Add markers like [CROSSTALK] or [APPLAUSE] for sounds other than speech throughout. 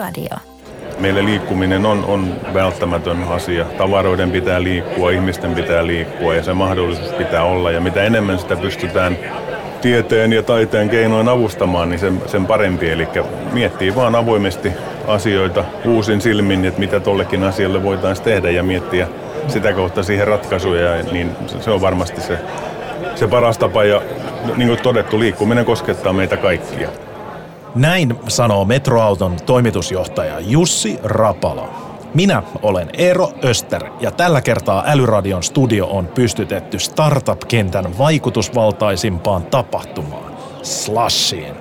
Älyradio. Meille liikkuminen on, on välttämätön asia. Tavaroiden pitää liikkua, ihmisten pitää liikkua ja se mahdollisuus pitää olla. Ja mitä enemmän sitä pystytään tieteen ja taiteen keinoin avustamaan, niin sen, sen parempi. Eli miettii vaan avoimesti asioita uusin silmin, että mitä tollekin asialle voitaisiin tehdä ja miettiä sitä kautta siihen ratkaisuja, niin se on varmasti se, se paras tapa. Ja niin kuin todettu, liikkuminen koskettaa meitä kaikkia. Näin sanoo Metroauton toimitusjohtaja Jussi Rapala. Minä olen Eero Öster ja tällä kertaa Älyradion studio on pystytetty startup-kentän vaikutusvaltaisimpaan tapahtumaan, Slashiin.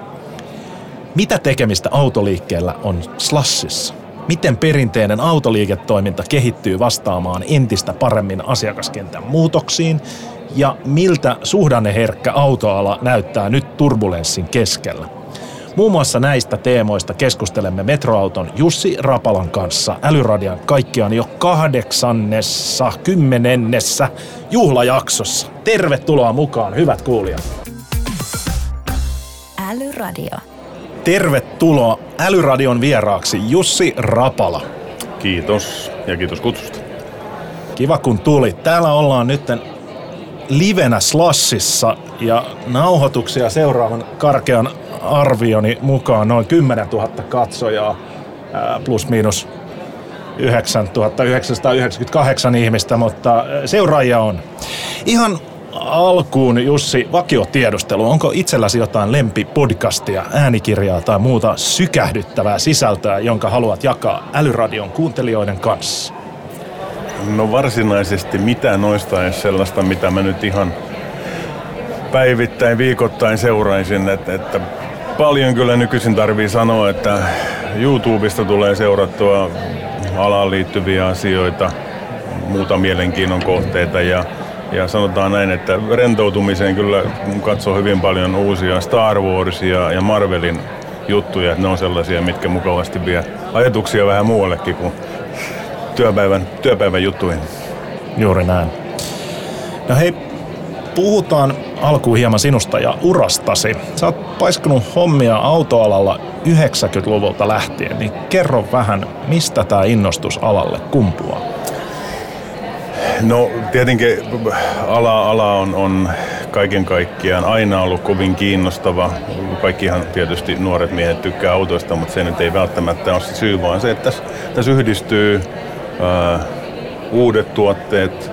Mitä tekemistä autoliikkeellä on Slashissa? Miten perinteinen autoliiketoiminta kehittyy vastaamaan entistä paremmin asiakaskentän muutoksiin? Ja miltä suhdanneherkkä autoala näyttää nyt turbulenssin keskellä? Muun muassa näistä teemoista keskustelemme Metroauton Jussi Rapalan kanssa Älyradian kaikkiaan jo kahdeksannessa, kymmenennessä juhlajaksossa. Tervetuloa mukaan, hyvät kuulijat. Älyradio. Tervetuloa Älyradion vieraaksi Jussi Rapala. Kiitos ja kiitos kutsusta. Kiva kun tuli. Täällä ollaan nyt livenä Slashissa ja nauhoituksia seuraavan karkean arvioni mukaan noin 10 000 katsojaa plus miinus 9998 ihmistä, mutta seuraajia on. Ihan alkuun, Jussi, vakiotiedustelu. Onko itselläsi jotain lempipodcastia, äänikirjaa tai muuta sykähdyttävää sisältöä, jonka haluat jakaa Älyradion kuuntelijoiden kanssa? No varsinaisesti mitään noista ei sellaista, mitä mä nyt ihan päivittäin, viikoittain seuraisin, että, että paljon kyllä nykyisin tarvii sanoa, että YouTubesta tulee seurattua alaan liittyviä asioita, muuta mielenkiinnon kohteita ja, ja sanotaan näin, että rentoutumiseen kyllä katsoo hyvin paljon uusia Star Warsia ja Marvelin juttuja, että ne on sellaisia, mitkä mukavasti vie ajatuksia vähän muuallekin kuin työpäivän, työpäivän juttuihin. Juuri näin. No hei, puhutaan alkuun hieman sinusta ja urastasi. Sä oot paiskunut hommia autoalalla 90-luvulta lähtien, niin kerro vähän, mistä tämä innostus alalle kumpuaa? No tietenkin ala, ala on, on kaiken kaikkiaan aina ollut kovin kiinnostava. Kaikkihan tietysti nuoret miehet tykkää autoista, mutta se nyt ei välttämättä ole se syy, vaan se, että tässä, tässä yhdistyy ää, uudet tuotteet,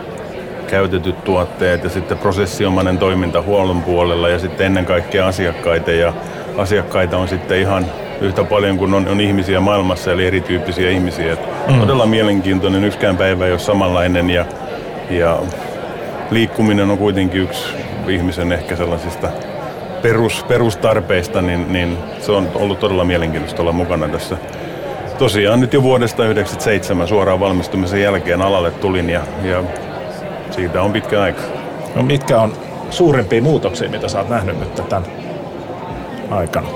käytetyt tuotteet ja sitten prosessiomainen toiminta huollon puolella ja sitten ennen kaikkea asiakkaita ja asiakkaita on sitten ihan yhtä paljon kuin on, on ihmisiä maailmassa, eli erityyppisiä ihmisiä. Et mm. Todella mielenkiintoinen, yksikään päivä ei ole samanlainen ja, ja liikkuminen on kuitenkin yksi ihmisen ehkä sellaisista perus, perustarpeista, niin, niin se on ollut todella mielenkiintoista olla mukana tässä. Tosiaan nyt jo vuodesta 1997 suoraan valmistumisen jälkeen alalle tulin ja, ja siitä on pitkä aika. No mitkä on suurimpia muutoksia, mitä sä oot nähnyt nyt tämän aikana?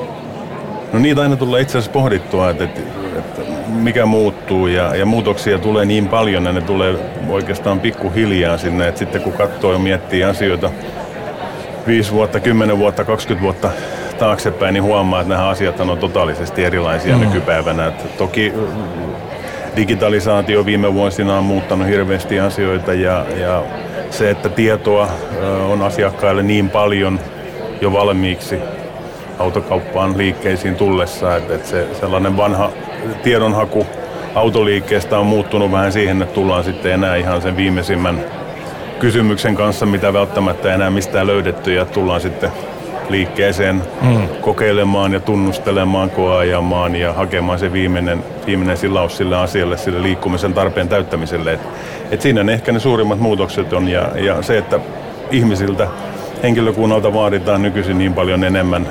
No niitä aina tulee itse asiassa pohdittua, että, että, että mikä muuttuu ja, ja muutoksia tulee niin paljon ja ne tulee oikeastaan pikkuhiljaa sinne, että sitten kun katsoo ja miettii asioita 5 vuotta, 10 vuotta, 20 vuotta taaksepäin, niin huomaa, että nämä asiat on totaalisesti erilaisia mm. nykypäivänä. Että toki digitalisaatio viime vuosina on muuttanut hirveästi asioita ja, ja se, että tietoa on asiakkaille niin paljon jo valmiiksi autokauppaan liikkeisiin tullessa, että, että se sellainen vanha tiedonhaku autoliikkeestä on muuttunut vähän siihen, että tullaan sitten enää ihan sen viimeisimmän kysymyksen kanssa, mitä välttämättä enää mistään löydetty ja tullaan sitten liikkeeseen mm. kokeilemaan ja tunnustelemaan, koeajamaan ja hakemaan se viimeinen, viimeinen silaus sille asialle, sille liikkumisen tarpeen täyttämiselle. Et, et siinä ne ehkä ne suurimmat muutokset on ja, ja se, että ihmisiltä, henkilökunnalta vaaditaan nykyisin niin paljon enemmän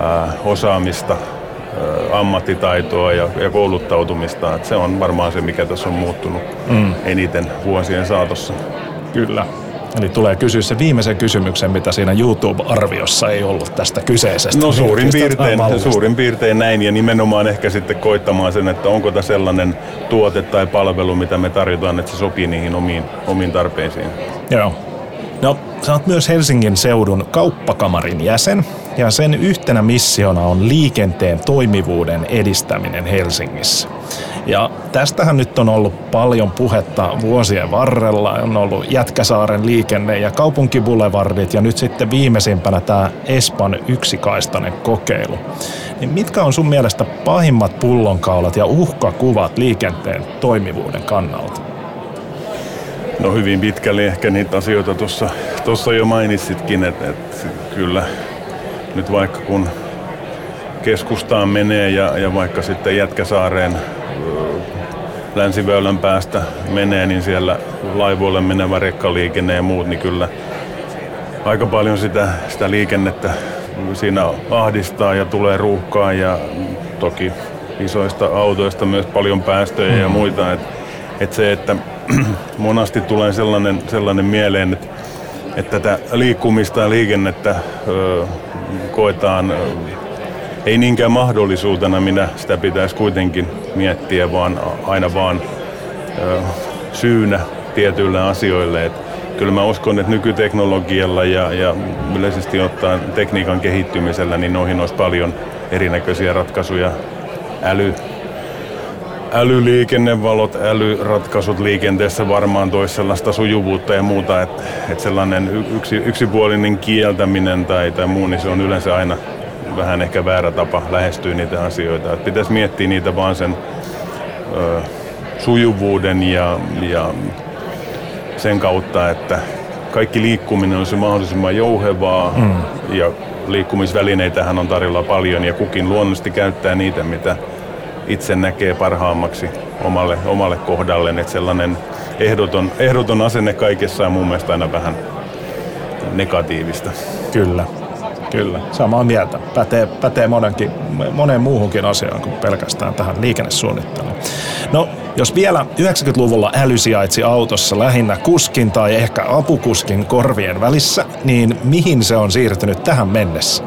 ää, osaamista, ää, ammattitaitoa ja, ja kouluttautumista, että se on varmaan se, mikä tässä on muuttunut mm. eniten vuosien saatossa. Kyllä. Eli tulee kysyä se viimeisen kysymyksen, mitä siinä YouTube-arviossa ei ollut tästä kyseisestä. No suurin piirtein, suurin piirtein näin ja nimenomaan ehkä sitten koittamaan sen, että onko tämä sellainen tuote tai palvelu, mitä me tarjotaan, että se sopii niihin omiin, omiin tarpeisiin. Joo. No, sä oot myös Helsingin seudun kauppakamarin jäsen ja sen yhtenä missiona on liikenteen toimivuuden edistäminen Helsingissä. Ja tästähän nyt on ollut paljon puhetta vuosien varrella. On ollut Jätkäsaaren liikenne ja kaupunkibulevardit ja nyt sitten viimeisimpänä tämä Espan yksikaistainen kokeilu. Niin mitkä on sun mielestä pahimmat pullonkaulat ja uhkakuvat liikenteen toimivuuden kannalta? No hyvin pitkälle ehkä niitä asioita tuossa, tuossa jo mainitsitkin, että, että kyllä nyt vaikka kun keskustaan menee ja, ja vaikka sitten Jätkäsaareen länsiväylän päästä menee, niin siellä laivoille menevä rekkaliikenne ja muut, niin kyllä aika paljon sitä, sitä liikennettä siinä ahdistaa ja tulee ruuhkaa ja toki isoista autoista myös paljon päästöjä ja mm. muita. Että et se, että [CLEARS THROAT] monasti tulee sellainen, sellainen mieleen, että, että tätä liikkumista ja liikennettä ö, koetaan ei niinkään mahdollisuutena, minä sitä pitäisi kuitenkin miettiä, vaan aina vaan ö, syynä tietyille asioille. Et kyllä mä uskon, että nykyteknologialla ja, ja yleisesti ottaen tekniikan kehittymisellä, niin noihin olisi paljon erinäköisiä ratkaisuja. Äly, älyliikennevalot, älyratkaisut liikenteessä varmaan toisi sellaista sujuvuutta ja muuta, että, että sellainen yksi, yksipuolinen kieltäminen tai, tai muu, niin se on yleensä aina vähän ehkä väärä tapa lähestyä niitä asioita. Että pitäisi miettiä niitä vaan sen ö, sujuvuuden ja, ja sen kautta, että kaikki liikkuminen on se mahdollisimman jouhevaa mm. ja liikkumisvälineitähän on tarjolla paljon ja kukin luonnollisesti käyttää niitä, mitä itse näkee parhaammaksi omalle, omalle kohdalleen. Että sellainen ehdoton, ehdoton asenne kaikessa on mun mielestä aina vähän negatiivista. Kyllä. Kyllä, samaa mieltä. Pätee, pätee monenkin, moneen muuhunkin asiaan kuin pelkästään tähän liikennesuunnitteluun. No, jos vielä 90-luvulla äly sijaitsi autossa lähinnä kuskin tai ehkä apukuskin korvien välissä, niin mihin se on siirtynyt tähän mennessä?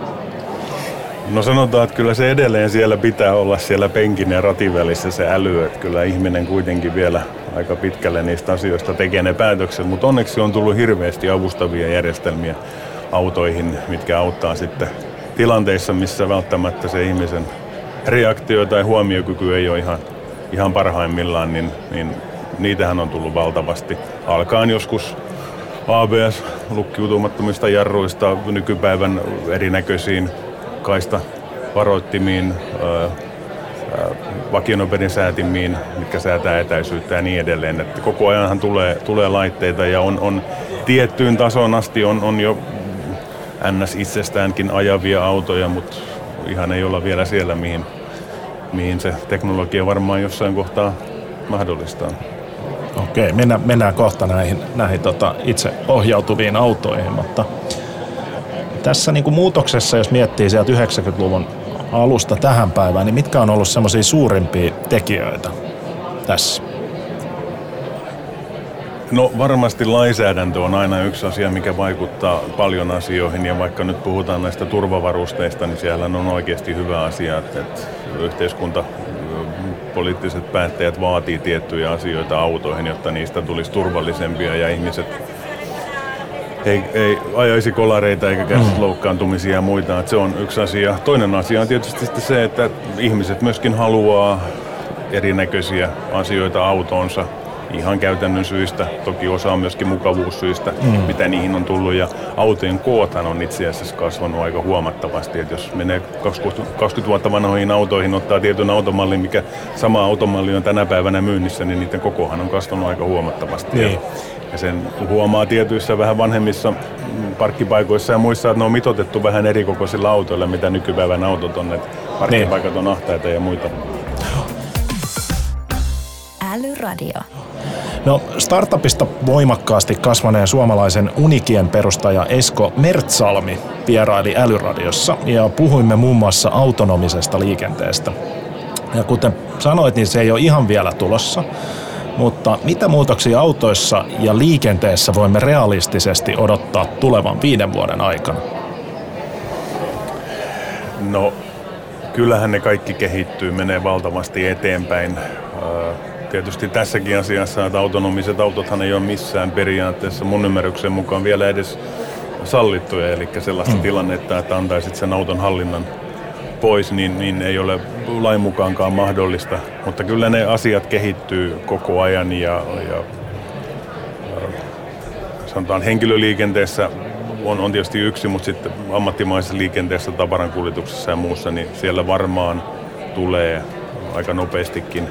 No sanotaan, että kyllä se edelleen siellä pitää olla siellä penkin ja ratin välissä se äly, että kyllä ihminen kuitenkin vielä aika pitkälle niistä asioista tekee ne päätökset, mutta onneksi on tullut hirveästi avustavia järjestelmiä autoihin, mitkä auttaa sitten tilanteissa, missä välttämättä se ihmisen reaktio tai huomiokyky ei ole ihan, ihan parhaimmillaan, niin, niin niitähän on tullut valtavasti. Alkaen joskus ABS lukkiutumattomista jarruista nykypäivän erinäköisiin kaista varoittimiin, vakionopeuden säätimiin, mitkä säätää etäisyyttä ja niin edelleen. Että koko ajanhan tulee, tulee laitteita ja on, on tiettyyn tasoon asti on, on jo ns. itsestäänkin ajavia autoja, mutta ihan ei olla vielä siellä, mihin, mihin se teknologia varmaan jossain kohtaa mahdollistaa. Okei, mennään, mennään kohta näihin, näihin tota, itse ohjautuviin autoihin, mutta tässä niin kuin muutoksessa, jos miettii sieltä 90-luvun alusta tähän päivään, niin mitkä on ollut semmoisia suurimpia tekijöitä tässä? No varmasti lainsäädäntö on aina yksi asia, mikä vaikuttaa paljon asioihin ja vaikka nyt puhutaan näistä turvavarusteista, niin siellä on oikeasti hyvä asia, että, yhteiskunta, poliittiset päättäjät vaatii tiettyjä asioita autoihin, jotta niistä tulisi turvallisempia ja ihmiset ei, ei ajaisi kolareita eikä kärsisi mm. loukkaantumisia ja muita. Että se on yksi asia. Toinen asia on tietysti se, että ihmiset myöskin haluaa erinäköisiä asioita autoonsa ihan käytännön syistä, toki osa on myöskin mukavuussyistä, mm. mitä niihin on tullut. Ja autojen koothan on itse asiassa kasvanut aika huomattavasti. että jos menee 20, 20 vuotta vanhoihin autoihin, ottaa tietyn automallin, mikä sama automalli on tänä päivänä myynnissä, niin niiden kokohan on kasvanut aika huomattavasti. Niin. Ja, ja sen huomaa tietyissä vähän vanhemmissa parkkipaikoissa ja muissa, että ne on mitotettu vähän erikokoisilla autoilla, mitä nykypäivän autot on. Että parkkipaikat on ahtaita ja muita. Älyradio. No, startupista voimakkaasti kasvaneen suomalaisen Unikien perustaja Esko Mertsalmi vieraili Älyradiossa ja puhuimme muun muassa autonomisesta liikenteestä. Ja kuten sanoit, niin se ei ole ihan vielä tulossa, mutta mitä muutoksia autoissa ja liikenteessä voimme realistisesti odottaa tulevan viiden vuoden aikana? No, kyllähän ne kaikki kehittyy, menee valtavasti eteenpäin tietysti tässäkin asiassa, että autonomiset autothan ei ole missään periaatteessa mun ymmärryksen mukaan vielä edes sallittuja, eli sellaista mm. tilannetta, että antaisit sen auton hallinnan pois, niin, niin ei ole lain mukaankaan mahdollista. Mutta kyllä ne asiat kehittyy koko ajan ja, ja sanotaan henkilöliikenteessä on, on tietysti yksi, mutta sitten ammattimaisessa liikenteessä, tavarankuljetuksessa ja muussa, niin siellä varmaan tulee aika nopeastikin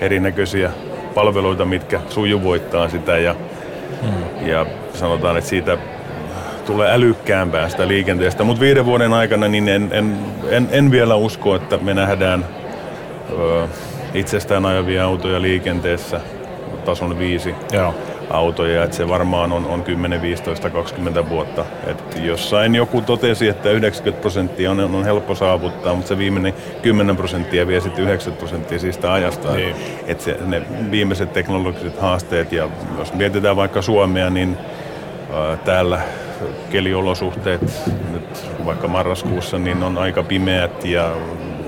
erinäköisiä palveluita, mitkä sujuvoittaa sitä ja, hmm. ja sanotaan, että siitä tulee älykkäämpää sitä liikenteestä. Mutta viiden vuoden aikana niin en, en, en, en vielä usko, että me nähdään ö, itsestään ajavia autoja liikenteessä tason viisi. Joo autoja, että se varmaan on, on 10, 15, 20 vuotta. Et jossain joku totesi, että 90 prosenttia on, on helppo saavuttaa, mutta se viimeinen 10 prosenttia vie sitten 90 prosenttia siitä ajasta. Niin. Et se, ne viimeiset teknologiset haasteet, ja jos mietitään vaikka Suomea, niin ää, täällä keliolosuhteet nyt vaikka marraskuussa niin on aika pimeät ja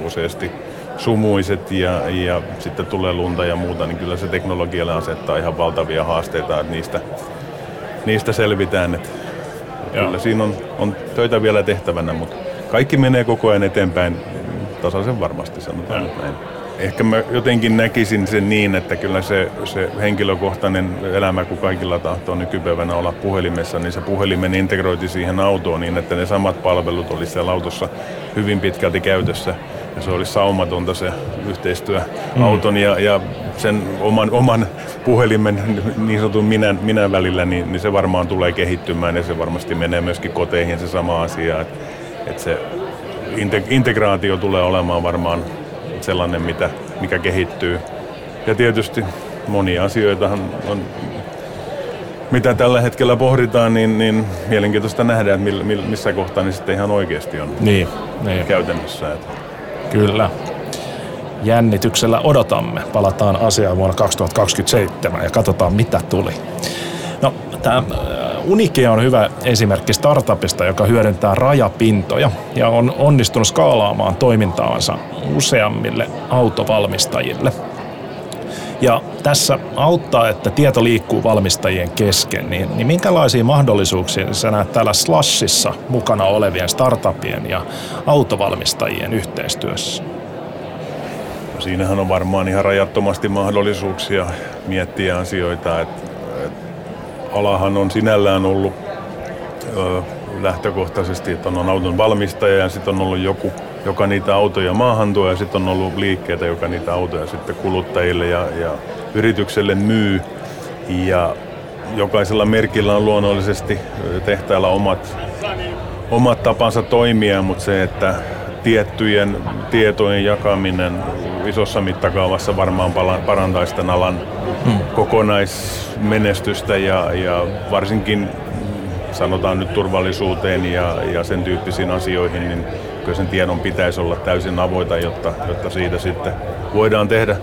useasti sumuiset ja, ja sitten tulee lunta ja muuta, niin kyllä se teknologialle asettaa ihan valtavia haasteita, että niistä, niistä selvitään. Että kyllä siinä on, on töitä vielä tehtävänä, mutta kaikki menee koko ajan eteenpäin tasaisen varmasti, sanotaan nyt näin. Ehkä mä jotenkin näkisin sen niin, että kyllä se, se henkilökohtainen elämä, kun kaikilla tahtoo nykypäivänä olla puhelimessa, niin se puhelimen integroiti siihen autoon niin, että ne samat palvelut olisi siellä autossa hyvin pitkälti käytössä ja se olisi saumatonta se yhteistyö mm. auton ja, ja sen oman, oman puhelimen niin sanotun minän, minän välillä, niin, niin se varmaan tulee kehittymään ja se varmasti menee myöskin koteihin se sama asia, että että se integraatio tulee olemaan varmaan sellainen, mitä, mikä kehittyy. Ja tietysti monia asioita on, mitä tällä hetkellä pohditaan, niin, niin mielenkiintoista nähdä, että missä kohtaa niin sitten ihan oikeasti on niin, niin. käytännössä. Että. Kyllä. Jännityksellä odotamme. Palataan asiaan vuonna 2027 ja katsotaan mitä tuli. No, tämä äh, Unike on hyvä esimerkki startupista, joka hyödyntää rajapintoja ja on onnistunut skaalaamaan toimintaansa useammille autovalmistajille. Ja tässä auttaa, että tieto liikkuu valmistajien kesken, niin, niin minkälaisia mahdollisuuksia sä näet täällä Slashissa mukana olevien startupien ja autovalmistajien yhteistyössä? No siinähän on varmaan ihan rajattomasti mahdollisuuksia miettiä asioita. Et, et alahan on sinällään ollut ö, lähtökohtaisesti, että on auton valmistaja ja sitten on ollut joku joka niitä autoja maahan tuo ja sitten on ollut liikkeitä, joka niitä autoja sitten kuluttajille ja, ja yritykselle myy. Ja jokaisella merkillä on luonnollisesti tehtailla omat, omat tapansa toimia, mutta se, että tiettyjen tietojen jakaminen isossa mittakaavassa varmaan parantaisi tämän alan hmm. kokonaismenestystä ja, ja varsinkin sanotaan nyt turvallisuuteen ja, ja sen tyyppisiin asioihin, niin kyllä sen tiedon pitäisi olla täysin avoita, jotta, jotta siitä sitten voidaan tehdä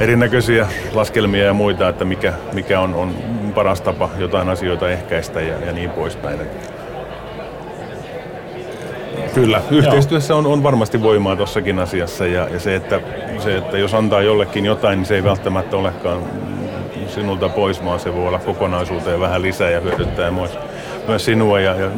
erinäköisiä laskelmia ja muita, että mikä, mikä on, on paras tapa jotain asioita ehkäistä ja, ja niin poispäin. Kyllä, yhteistyössä on, on varmasti voimaa tuossakin asiassa ja, ja se, että, se, että jos antaa jollekin jotain, niin se ei välttämättä olekaan sinulta pois, vaan se voi olla kokonaisuuteen vähän lisää ja hyödyttää myös myös sinua ja, ja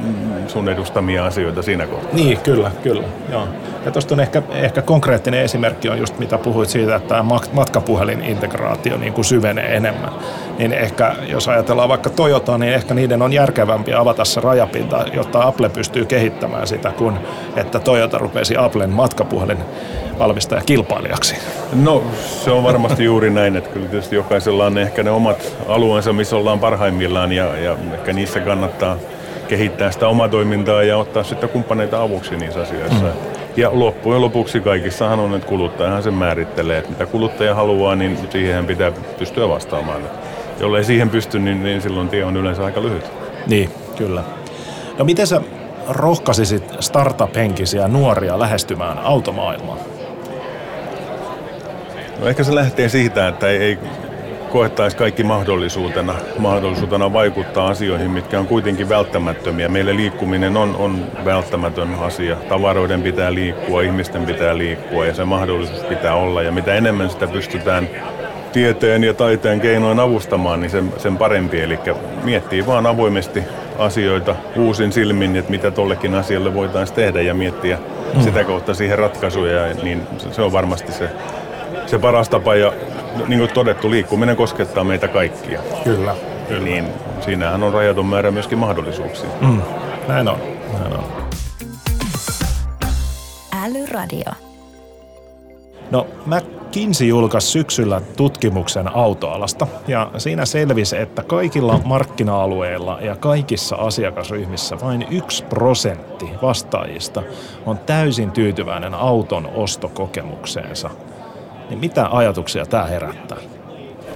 sun edustamia asioita siinä kohtaa. Niin, kyllä, kyllä. Joo. Ja tuosta on ehkä, ehkä konkreettinen esimerkki on just mitä puhuit siitä, että tämä matkapuhelin-integraatio niin kuin syvenee enemmän. Niin ehkä jos ajatellaan vaikka Toyota, niin ehkä niiden on järkevämpi avata se rajapinta, jotta Apple pystyy kehittämään sitä, kun että Toyota rupesi Applen matkapuhelin valmistaja kilpailijaksi. No se on varmasti [LAUGHS] juuri näin, että kyllä tietysti jokaisella on ehkä ne omat alueensa, missä ollaan parhaimmillaan ja, ja ehkä niissä kannattaa kehittää sitä omaa toimintaa ja ottaa sitten kumppaneita avuksi niissä asioissa. Mm. Ja loppujen lopuksi kaikissahan on, että kuluttajahan sen määrittelee, että mitä kuluttaja haluaa, niin siihen pitää pystyä vastaamaan. Jollei siihen pysty, niin, niin silloin tie on yleensä aika lyhyt. Niin, kyllä. No miten sä rohkaisisit startup-henkisiä nuoria lähestymään automaailmaa? No ehkä se lähtee siitä, että ei, ei koettaisi kaikki mahdollisuutena, mahdollisuutena vaikuttaa asioihin, mitkä on kuitenkin välttämättömiä. Meille liikkuminen on, on välttämätön asia. Tavaroiden pitää liikkua, ihmisten pitää liikkua ja se mahdollisuus pitää olla. Ja mitä enemmän sitä pystytään tieteen ja taiteen keinoin avustamaan, niin sen, sen parempi. Eli miettii vaan avoimesti asioita uusin silmin, että mitä tollekin asialle voitaisiin tehdä ja miettiä mm. sitä kautta siihen ratkaisuja, niin se on varmasti se, se paras tapa. Ja niin kuin todettu, liikkuminen koskettaa meitä kaikkia. Kyllä. kyllä. Niin siinähän on rajaton määrä myöskin mahdollisuuksia. Mm. Näin on. Näin on. Älyradio. No McKinsey julkaisi syksyllä tutkimuksen autoalasta ja siinä selvisi, että kaikilla markkina-alueilla ja kaikissa asiakasryhmissä vain yksi prosentti vastaajista on täysin tyytyväinen auton ostokokemukseensa. Niin mitä ajatuksia tämä herättää?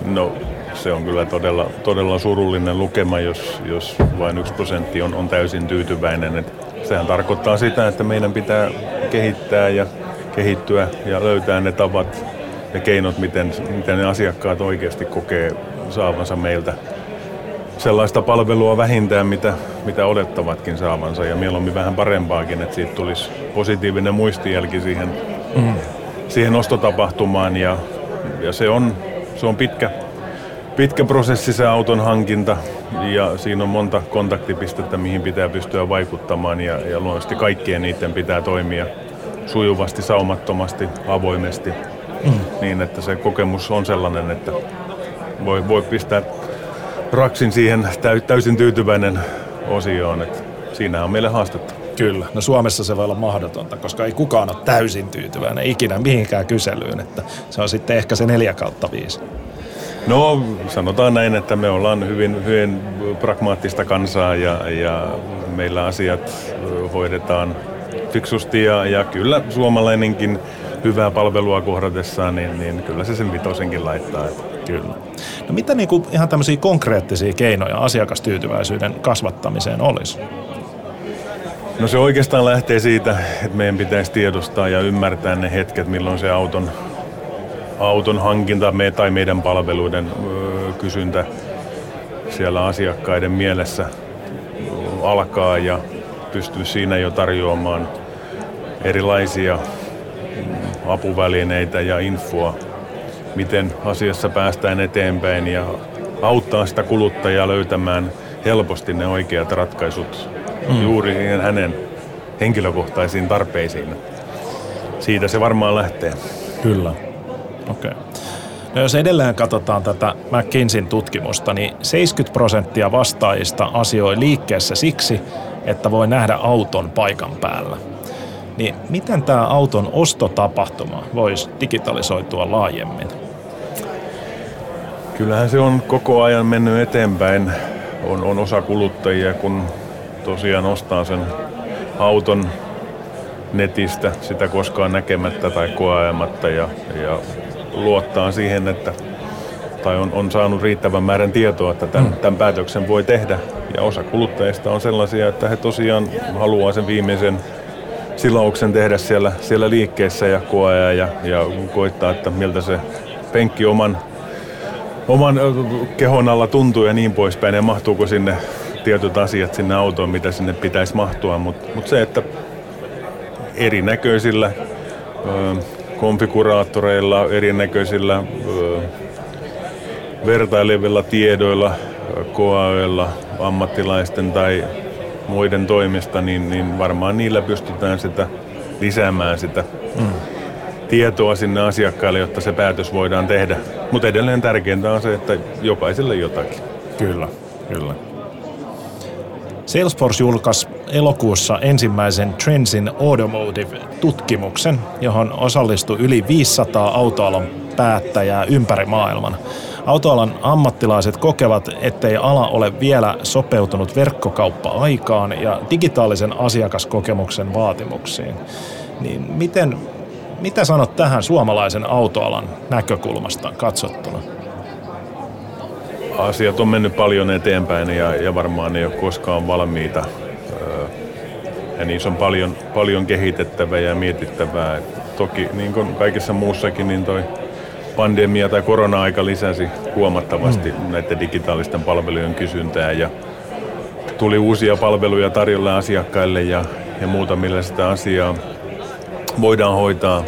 No se on kyllä todella, todella surullinen lukema, jos, jos vain yksi prosentti on, on täysin tyytyväinen. Et sehän tarkoittaa sitä, että meidän pitää kehittää ja kehittyä ja löytää ne tavat ja keinot, miten, miten ne asiakkaat oikeasti kokee saavansa meiltä sellaista palvelua vähintään, mitä, mitä odottavatkin saavansa ja mieluummin vähän parempaakin, että siitä tulisi positiivinen muistijälki siihen, mm. Siihen ostotapahtumaan ja, ja se, on, se on pitkä, pitkä prosessi se auton hankinta ja siinä on monta kontaktipistettä, mihin pitää pystyä vaikuttamaan ja, ja luonnollisesti kaikkien niiden pitää toimia sujuvasti, saumattomasti, avoimesti, mm. niin että se kokemus on sellainen, että voi, voi pistää raksin siihen täysin tyytyväinen osioon, että siinä on meille haastetta. Kyllä. No Suomessa se voi olla mahdotonta, koska ei kukaan ole täysin tyytyväinen ikinä mihinkään kyselyyn, että se on sitten ehkä se neljä kautta viisi. No sanotaan näin, että me ollaan hyvin, hyvin pragmaattista kansaa ja, ja meillä asiat hoidetaan fiksusti ja, ja kyllä suomalainenkin hyvää palvelua kohdatessaan, niin, niin kyllä se sen vitosenkin laittaa. Että. Kyllä. No mitä niin kuin ihan tämmöisiä konkreettisia keinoja asiakastyytyväisyyden kasvattamiseen olisi? No se oikeastaan lähtee siitä, että meidän pitäisi tiedostaa ja ymmärtää ne hetket, milloin se auton, auton hankinta me, tai meidän palveluiden ö, kysyntä siellä asiakkaiden mielessä alkaa ja pystyy siinä jo tarjoamaan erilaisia apuvälineitä ja infoa, miten asiassa päästään eteenpäin ja auttaa sitä kuluttajaa löytämään helposti ne oikeat ratkaisut mm. juuri hänen henkilökohtaisiin tarpeisiin. Siitä se varmaan lähtee. Kyllä. Okei. Okay. No jos edelleen katsotaan tätä McKinseyn tutkimusta, niin 70 prosenttia vastaajista asioi liikkeessä siksi, että voi nähdä auton paikan päällä. Niin miten tämä auton ostotapahtuma voisi digitalisoitua laajemmin? Kyllähän se on koko ajan mennyt eteenpäin. On, on osa kuluttajia, kun tosiaan ostaa sen auton netistä sitä koskaan näkemättä tai koeajamatta ja, ja luottaa siihen, että tai on, on saanut riittävän määrän tietoa, että tämän, mm. tämän päätöksen voi tehdä. Ja osa kuluttajista on sellaisia, että he tosiaan haluaa sen viimeisen silauksen tehdä siellä, siellä liikkeessä ja koea ja, ja koittaa, että miltä se penkki oman, oman kehon alla tuntuu ja niin poispäin. Ja mahtuuko sinne tietyt asiat sinne autoon, mitä sinne pitäisi mahtua. Mutta mut se, että erinäköisillä ö, konfiguraattoreilla, erinäköisillä ö, vertailevilla tiedoilla, koaoilla, ammattilaisten tai muiden toimista, niin, niin varmaan niillä pystytään sitä lisäämään sitä mm. tietoa sinne asiakkaille, jotta se päätös voidaan tehdä. Mutta edelleen tärkeintä on se, että jokaiselle jotakin. Kyllä, kyllä. Salesforce julkaisi elokuussa ensimmäisen Trendsin Automotive-tutkimuksen, johon osallistui yli 500 autoalan päättäjää ympäri maailman. Autoalan ammattilaiset kokevat, ettei ala ole vielä sopeutunut verkkokauppa-aikaan ja digitaalisen asiakaskokemuksen vaatimuksiin. Niin miten, mitä sanot tähän suomalaisen autoalan näkökulmasta katsottuna? Asiat on mennyt paljon eteenpäin ja, ja varmaan ei ole koskaan valmiita. Ja niissä on paljon, paljon kehitettävää ja mietittävää. Toki niin kuin kaikessa muussakin, niin toi pandemia tai korona-aika lisäsi huomattavasti mm. näiden digitaalisten palvelujen kysyntää ja tuli uusia palveluja tarjolla asiakkaille ja, ja muuta, millä sitä asiaa voidaan hoitaa.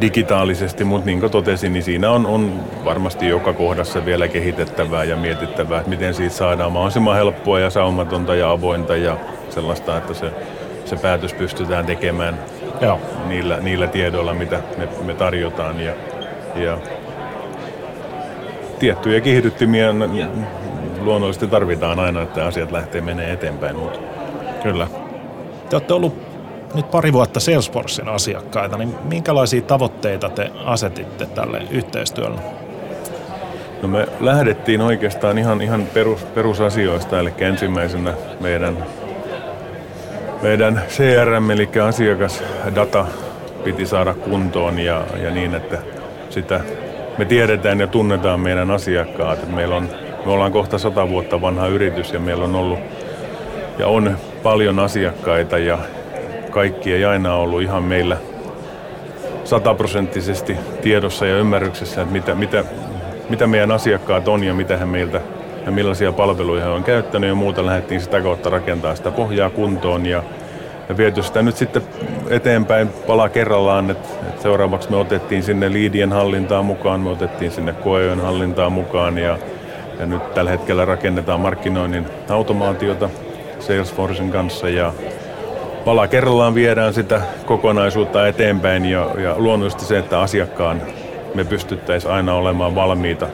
Digitaalisesti, mutta niin kuin totesin, niin siinä on, on varmasti joka kohdassa vielä kehitettävää ja mietittävää, että miten siitä saadaan mahdollisimman helppoa ja saumatonta ja avointa ja sellaista, että se, se päätös pystytään tekemään Joo. Niillä, niillä tiedoilla, mitä me, me tarjotaan. Ja, ja tiettyjä kiihdyttimiä luonnollisesti tarvitaan aina, että asiat lähtee menee eteenpäin. Mutta. Kyllä. Te olette ollut nyt pari vuotta Salesforcein asiakkaita, niin minkälaisia tavoitteita te asetitte tälle yhteistyölle? No me lähdettiin oikeastaan ihan, ihan perus, perusasioista, eli ensimmäisenä meidän, meidän CRM, eli asiakasdata, piti saada kuntoon ja, ja niin, että sitä me tiedetään ja tunnetaan meidän asiakkaat. Että meillä on, me ollaan kohta sata vuotta vanha yritys ja meillä on ollut ja on paljon asiakkaita ja kaikki ei aina ollut ihan meillä sataprosenttisesti tiedossa ja ymmärryksessä, että mitä, mitä, mitä meidän asiakkaat on ja mitä he meiltä ja millaisia palveluja he on käyttänyt ja muuta. Lähdettiin sitä kautta rakentaa sitä pohjaa kuntoon ja, ja viety sitä nyt sitten eteenpäin pala kerrallaan, että, että seuraavaksi me otettiin sinne liidien hallintaan mukaan, me otettiin sinne koejojen hallintaan mukaan ja, ja nyt tällä hetkellä rakennetaan markkinoinnin automaatiota Salesforcen kanssa ja pala kerrallaan viedään sitä kokonaisuutta eteenpäin ja, ja luonnollisesti se, että asiakkaan me pystyttäisiin aina olemaan valmiita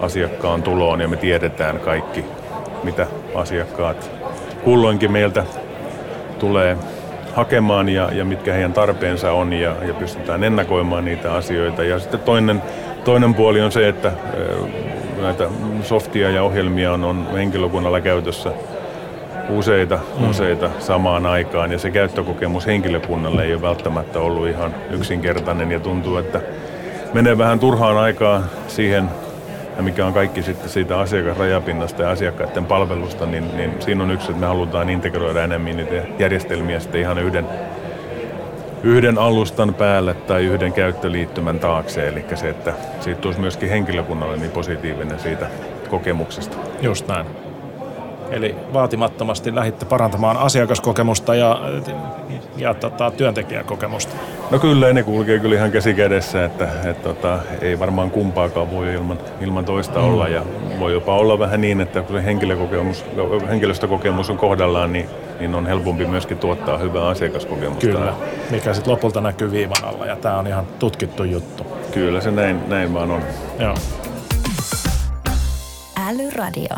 asiakkaan tuloon ja me tiedetään kaikki, mitä asiakkaat kulloinkin meiltä tulee hakemaan ja, ja mitkä heidän tarpeensa on ja, ja pystytään ennakoimaan niitä asioita. Ja sitten toinen, toinen puoli on se, että näitä softia ja ohjelmia on, on henkilökunnalla käytössä useita, mm. useita samaan aikaan ja se käyttökokemus henkilökunnalle ei ole välttämättä ollut ihan yksinkertainen ja tuntuu, että menee vähän turhaan aikaa siihen, ja mikä on kaikki sitten siitä asiakasrajapinnasta ja asiakkaiden palvelusta, niin, niin siinä on yksi, että me halutaan integroida enemmän niitä järjestelmiä sitten ihan yhden, yhden alustan päälle tai yhden käyttöliittymän taakse. Eli se, että siitä tulisi myöskin henkilökunnalle niin positiivinen siitä kokemuksesta. Just näin. Eli vaatimattomasti lähditte parantamaan asiakaskokemusta ja, ja tota, työntekijäkokemusta. No kyllä, ne kulkee kyllä ihan käsi kädessä, että et, tota, ei varmaan kumpaakaan voi ilman, ilman toista mm. olla. Ja voi jopa olla vähän niin, että kun se henkilökokemus, henkilöstökokemus on kohdallaan, niin, niin on helpompi myöskin tuottaa hyvää asiakaskokemusta. Kyllä, mikä sitten lopulta näkyy viivan alla ja tämä on ihan tutkittu juttu. Kyllä se näin, näin vaan on. Joo. Älyradio.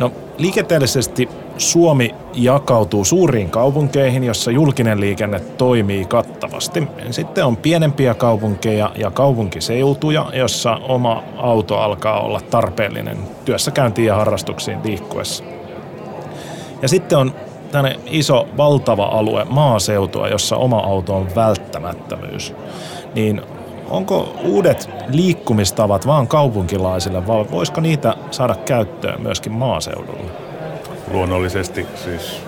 No, liikenteellisesti Suomi jakautuu suuriin kaupunkeihin, jossa julkinen liikenne toimii kattavasti. Sitten on pienempiä kaupunkeja ja kaupunkiseutuja, jossa oma auto alkaa olla tarpeellinen työssäkäyntiin ja harrastuksiin liikkuessa. Ja sitten on tänne iso, valtava alue maaseutua, jossa oma auto on välttämättömyys. Niin onko uudet liikkumistavat vaan kaupunkilaisille vai voisiko niitä saada käyttöön myöskin maaseudulla? Luonnollisesti siis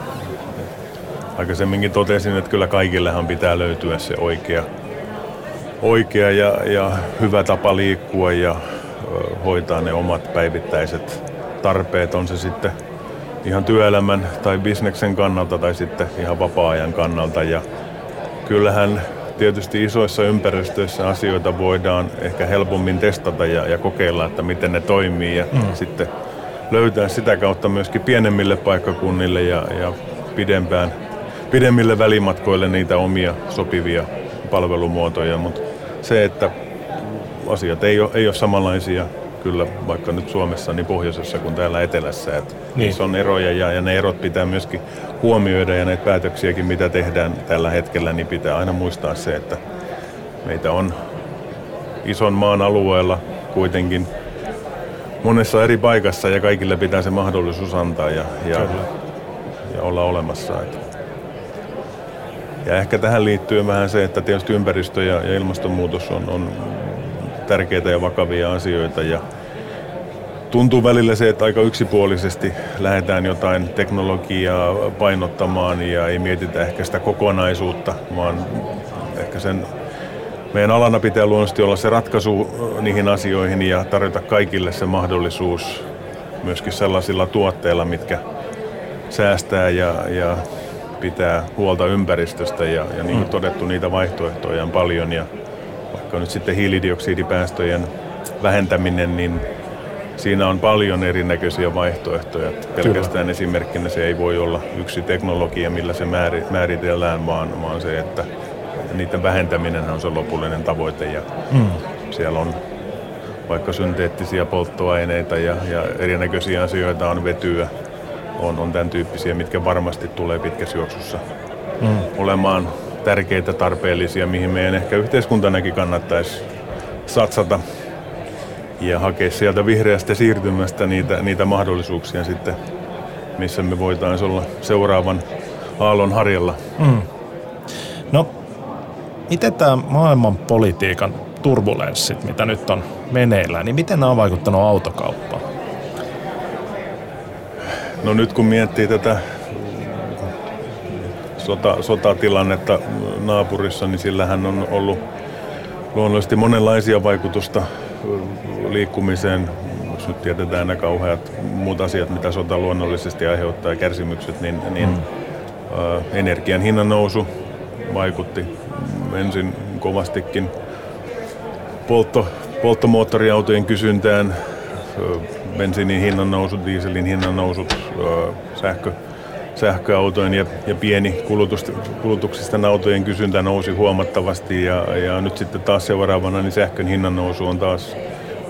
aikaisemminkin totesin, että kyllä kaikillehan pitää löytyä se oikea, oikea ja, ja hyvä tapa liikkua ja hoitaa ne omat päivittäiset tarpeet, on se sitten ihan työelämän tai bisneksen kannalta tai sitten ihan vapaa-ajan kannalta. Ja kyllähän tietysti isoissa ympäristöissä asioita voidaan ehkä helpommin testata ja, ja kokeilla, että miten ne toimii ja mm. sitten löytää sitä kautta myöskin pienemmille paikkakunnille ja, ja pidempään, pidemmille välimatkoille niitä omia sopivia palvelumuotoja, mutta se, että asiat ei ole, ei ole samanlaisia kyllä vaikka nyt Suomessa niin pohjoisessa kuin täällä etelässä. Että niin. Niissä on eroja ja, ja ne erot pitää myöskin huomioida ja näitä päätöksiäkin, mitä tehdään tällä hetkellä, niin pitää aina muistaa se, että meitä on ison maan alueella kuitenkin monessa eri paikassa ja kaikille pitää se mahdollisuus antaa ja, ja, ja olla olemassa. Että. Ja ehkä tähän liittyy vähän se, että tietysti ympäristö ja, ja ilmastonmuutos on, on tärkeitä ja vakavia asioita ja tuntuu välillä se, että aika yksipuolisesti lähdetään jotain teknologiaa painottamaan ja ei mietitä ehkä sitä kokonaisuutta, vaan ehkä sen meidän alana pitää luonnollisesti olla se ratkaisu niihin asioihin ja tarjota kaikille se mahdollisuus myöskin sellaisilla tuotteilla, mitkä säästää ja, ja pitää huolta ympäristöstä ja, ja niin kuin todettu, niitä vaihtoehtoja on paljon ja vaikka nyt sitten hiilidioksidipäästöjen vähentäminen, niin siinä on paljon erinäköisiä vaihtoehtoja. Pelkästään Kyllä. esimerkkinä se ei voi olla yksi teknologia, millä se määritellään, vaan, vaan se, että niiden vähentäminen on se lopullinen tavoite. Ja mm. Siellä on vaikka synteettisiä polttoaineita ja, ja erinäköisiä asioita on vetyä, on, on tämän tyyppisiä, mitkä varmasti tulee pitkässä juoksussa mm. olemaan tärkeitä, tarpeellisia, mihin meidän ehkä yhteiskuntanakin kannattaisi satsata ja hakea sieltä vihreästä siirtymästä niitä, niitä mahdollisuuksia sitten, missä me voitaisiin olla seuraavan aallon harjalla. Mm. No, miten tämä maailman politiikan turbulenssit, mitä nyt on meneillään, niin miten nämä on vaikuttanut autokauppaan? No nyt kun miettii tätä sota, sotatilannetta naapurissa, niin sillähän on ollut luonnollisesti monenlaisia vaikutusta liikkumiseen. Jos nyt tiedetään nämä kauheat muut asiat, mitä sota luonnollisesti aiheuttaa ja kärsimykset, niin, niin mm. ä, energian hinnan nousu vaikutti ensin kovastikin poltto, polttomoottoriautojen kysyntään, bensiinin hinnan nousu, dieselin hinnan nousut, sähkö, sähköautojen ja, ja pieni kulutus, kulutuksisten autojen kysyntä nousi huomattavasti ja, ja nyt sitten taas seuraavana niin sähkön hinnan nousu on taas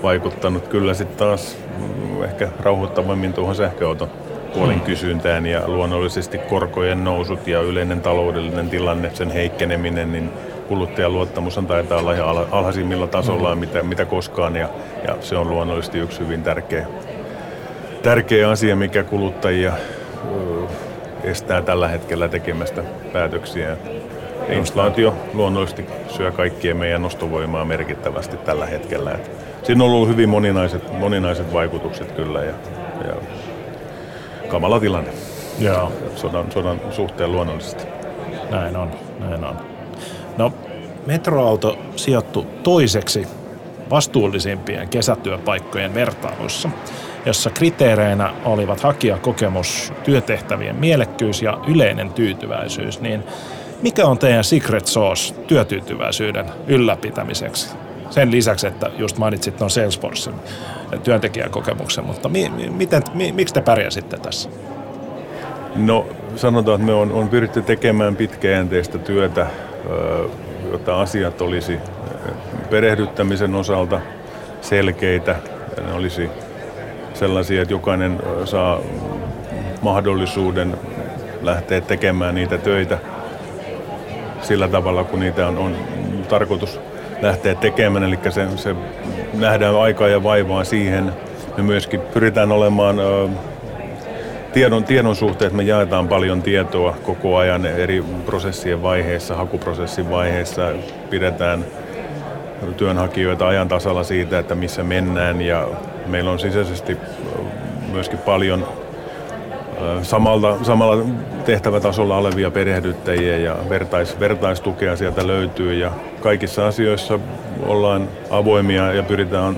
vaikuttanut kyllä sitten taas mm, ehkä rauhoittavammin tuohon sähköauton puolen mm. kysyntään ja luonnollisesti korkojen nousut ja yleinen taloudellinen tilanne, sen heikkeneminen, niin kuluttajan luottamus on taitaa olla ihan alhaisimmilla tasolla, mm. mitä, mitä koskaan ja, ja se on luonnollisesti yksi hyvin tärkeä, tärkeä asia, mikä kuluttajia estää tällä hetkellä tekemästä päätöksiä. Inflaatio luonnollisesti syö kaikkien meidän ostovoimaa merkittävästi tällä hetkellä. Et siinä on ollut hyvin moninaiset, moninaiset vaikutukset kyllä ja, ja kamala tilanne Joo. Sodan, sodan suhteen luonnollisesti. Näin on, näin on. No, metroauto sijoittu toiseksi vastuullisimpien kesätyöpaikkojen vertailuissa, jossa kriteereinä olivat hakijakokemus, työtehtävien mielekkyys ja yleinen tyytyväisyys, niin mikä on teidän secret sauce työtyytyväisyyden ylläpitämiseksi? Sen lisäksi, että just mainitsit tuon Salesforcen työntekijäkokemuksen, mutta mi, miten, mi, miksi te pärjäsitte tässä? No sanotaan, että me on, on pyritty tekemään pitkäjänteistä työtä jotta asiat olisi perehdyttämisen osalta selkeitä. Ne olisi sellaisia, että jokainen saa mahdollisuuden lähteä tekemään niitä töitä sillä tavalla, kun niitä on, on tarkoitus lähteä tekemään. Eli se, se nähdään aikaa ja vaivaa siihen. Me myöskin pyritään olemaan tiedon, tiedon suhteen, me jaetaan paljon tietoa koko ajan eri prosessien vaiheissa, hakuprosessin vaiheissa, pidetään työnhakijoita ajan tasalla siitä, että missä mennään. Ja meillä on sisäisesti myöskin paljon samalta, samalla tehtävätasolla olevia perehdyttäjiä ja vertais, vertaistukea sieltä löytyy. Ja kaikissa asioissa ollaan avoimia ja pyritään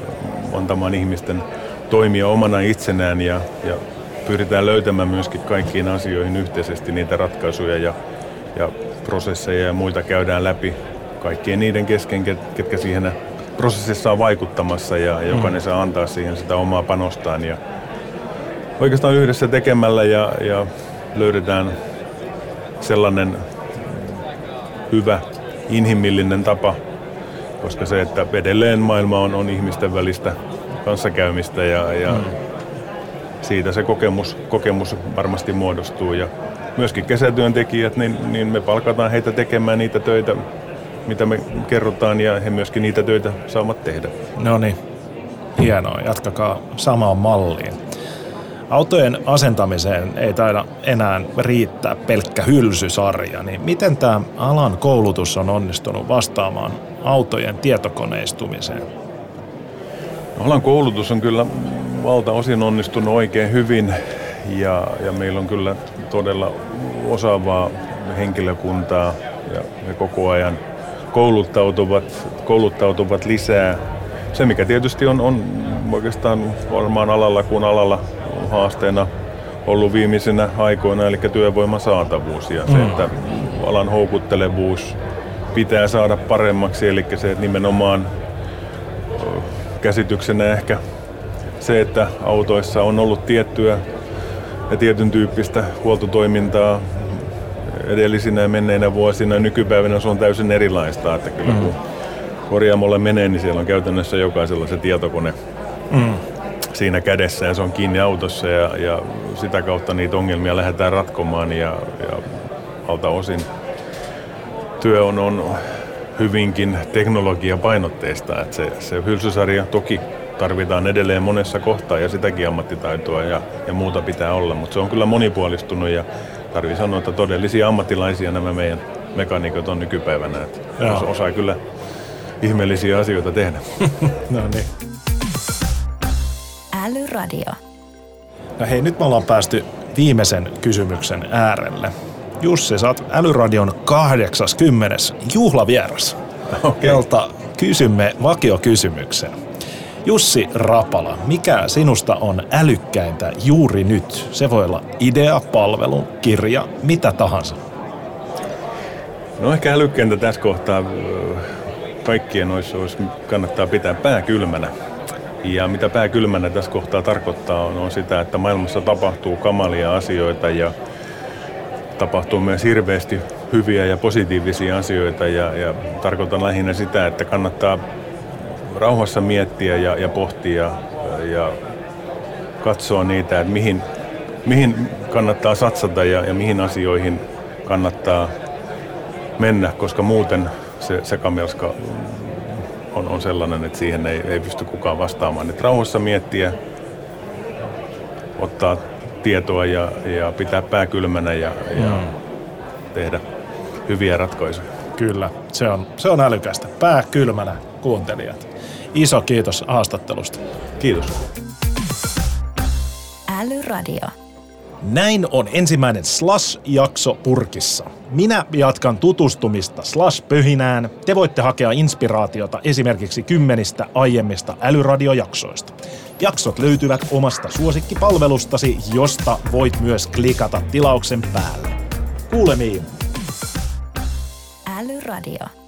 antamaan ihmisten toimia omana itsenään ja, ja pyritään löytämään myöskin kaikkiin asioihin yhteisesti niitä ratkaisuja ja, ja prosesseja ja muita käydään läpi kaikkien niiden kesken, ketkä siihen prosessissa on vaikuttamassa ja jokainen mm. saa antaa siihen sitä omaa panostaan. Ja oikeastaan yhdessä tekemällä ja, ja löydetään sellainen hyvä inhimillinen tapa, koska se, että edelleen maailma on, on ihmisten välistä kanssakäymistä ja, ja mm siitä se kokemus, kokemus varmasti muodostuu. Ja myöskin kesätyöntekijät, niin, niin me palkataan heitä tekemään niitä töitä, mitä me kerrotaan, ja he myöskin niitä töitä saavat tehdä. No niin, hienoa. Jatkakaa samaan malliin. Autojen asentamiseen ei taida enää riittää pelkkä hylsysarja, niin miten tämä alan koulutus on onnistunut vastaamaan autojen tietokoneistumiseen? Alan koulutus on kyllä valtaosin onnistunut oikein hyvin ja, ja meillä on kyllä todella osaavaa henkilökuntaa ja me koko ajan kouluttautuvat, kouluttautuvat lisää. Se mikä tietysti on, on oikeastaan varmaan alalla kuin alalla haasteena ollut viimeisenä aikoina, eli työvoiman saatavuus ja se, mm. että alan houkuttelevuus pitää saada paremmaksi, eli se että nimenomaan käsityksenä ehkä se, että autoissa on ollut tiettyä ja tietyn tyyppistä huoltotoimintaa edellisinä ja menneinä vuosina. Nykypäivänä se on täysin erilaista, että kyllä mm. kun korjaamolle menee, niin siellä on käytännössä jokaisella se tietokone mm. siinä kädessä ja se on kiinni autossa ja, ja sitä kautta niitä ongelmia lähdetään ratkomaan ja, ja alta osin työ on, on hyvinkin teknologiapainotteista. Että se, se hylsysarja toki tarvitaan edelleen monessa kohtaa ja sitäkin ammattitaitoa ja, ja muuta pitää olla, mutta se on kyllä monipuolistunut ja tarvii sanoa, että todellisia ammattilaisia nämä meidän mekaanikot on nykypäivänä. Että osaa kyllä ihmeellisiä asioita tehdä. [LAUGHS] no niin. Älyradio. No hei, nyt me ollaan päästy viimeisen kysymyksen äärelle. Jussi, sä oot Älyradion 80. juhlavieras, okay. jolta kysymme vakiokysymyksen. Jussi Rapala, mikä sinusta on älykkäintä juuri nyt? Se voi olla idea, palvelu, kirja, mitä tahansa. No ehkä älykkäintä tässä kohtaa kaikkien olisi, olisi kannattaa pitää pää kylmänä. Ja mitä pää kylmänä tässä kohtaa tarkoittaa on, on sitä, että maailmassa tapahtuu kamalia asioita ja tapahtuu myös hirveästi hyviä ja positiivisia asioita ja, ja tarkoitan lähinnä sitä, että kannattaa rauhassa miettiä ja, ja pohtia ja katsoa niitä, että mihin, mihin kannattaa satsata ja, ja mihin asioihin kannattaa mennä, koska muuten se sekamelska on, on sellainen, että siihen ei, ei pysty kukaan vastaamaan. Että rauhassa miettiä, ottaa tietoa ja, ja pitää pää kylmänä ja, ja mm. tehdä hyviä ratkaisuja. Kyllä, se on, se on älykästä. Pää kylmänä kuuntelijat. Iso kiitos haastattelusta. Kiitos. Älyradio. Näin on ensimmäinen Slash-jakso purkissa. Minä jatkan tutustumista Slash-pöhinään. Te voitte hakea inspiraatiota esimerkiksi kymmenistä aiemmista älyradiojaksoista. Jaksot löytyvät omasta suosikkipalvelustasi, josta voit myös klikata tilauksen päälle. Kuulemiin! Älyradio.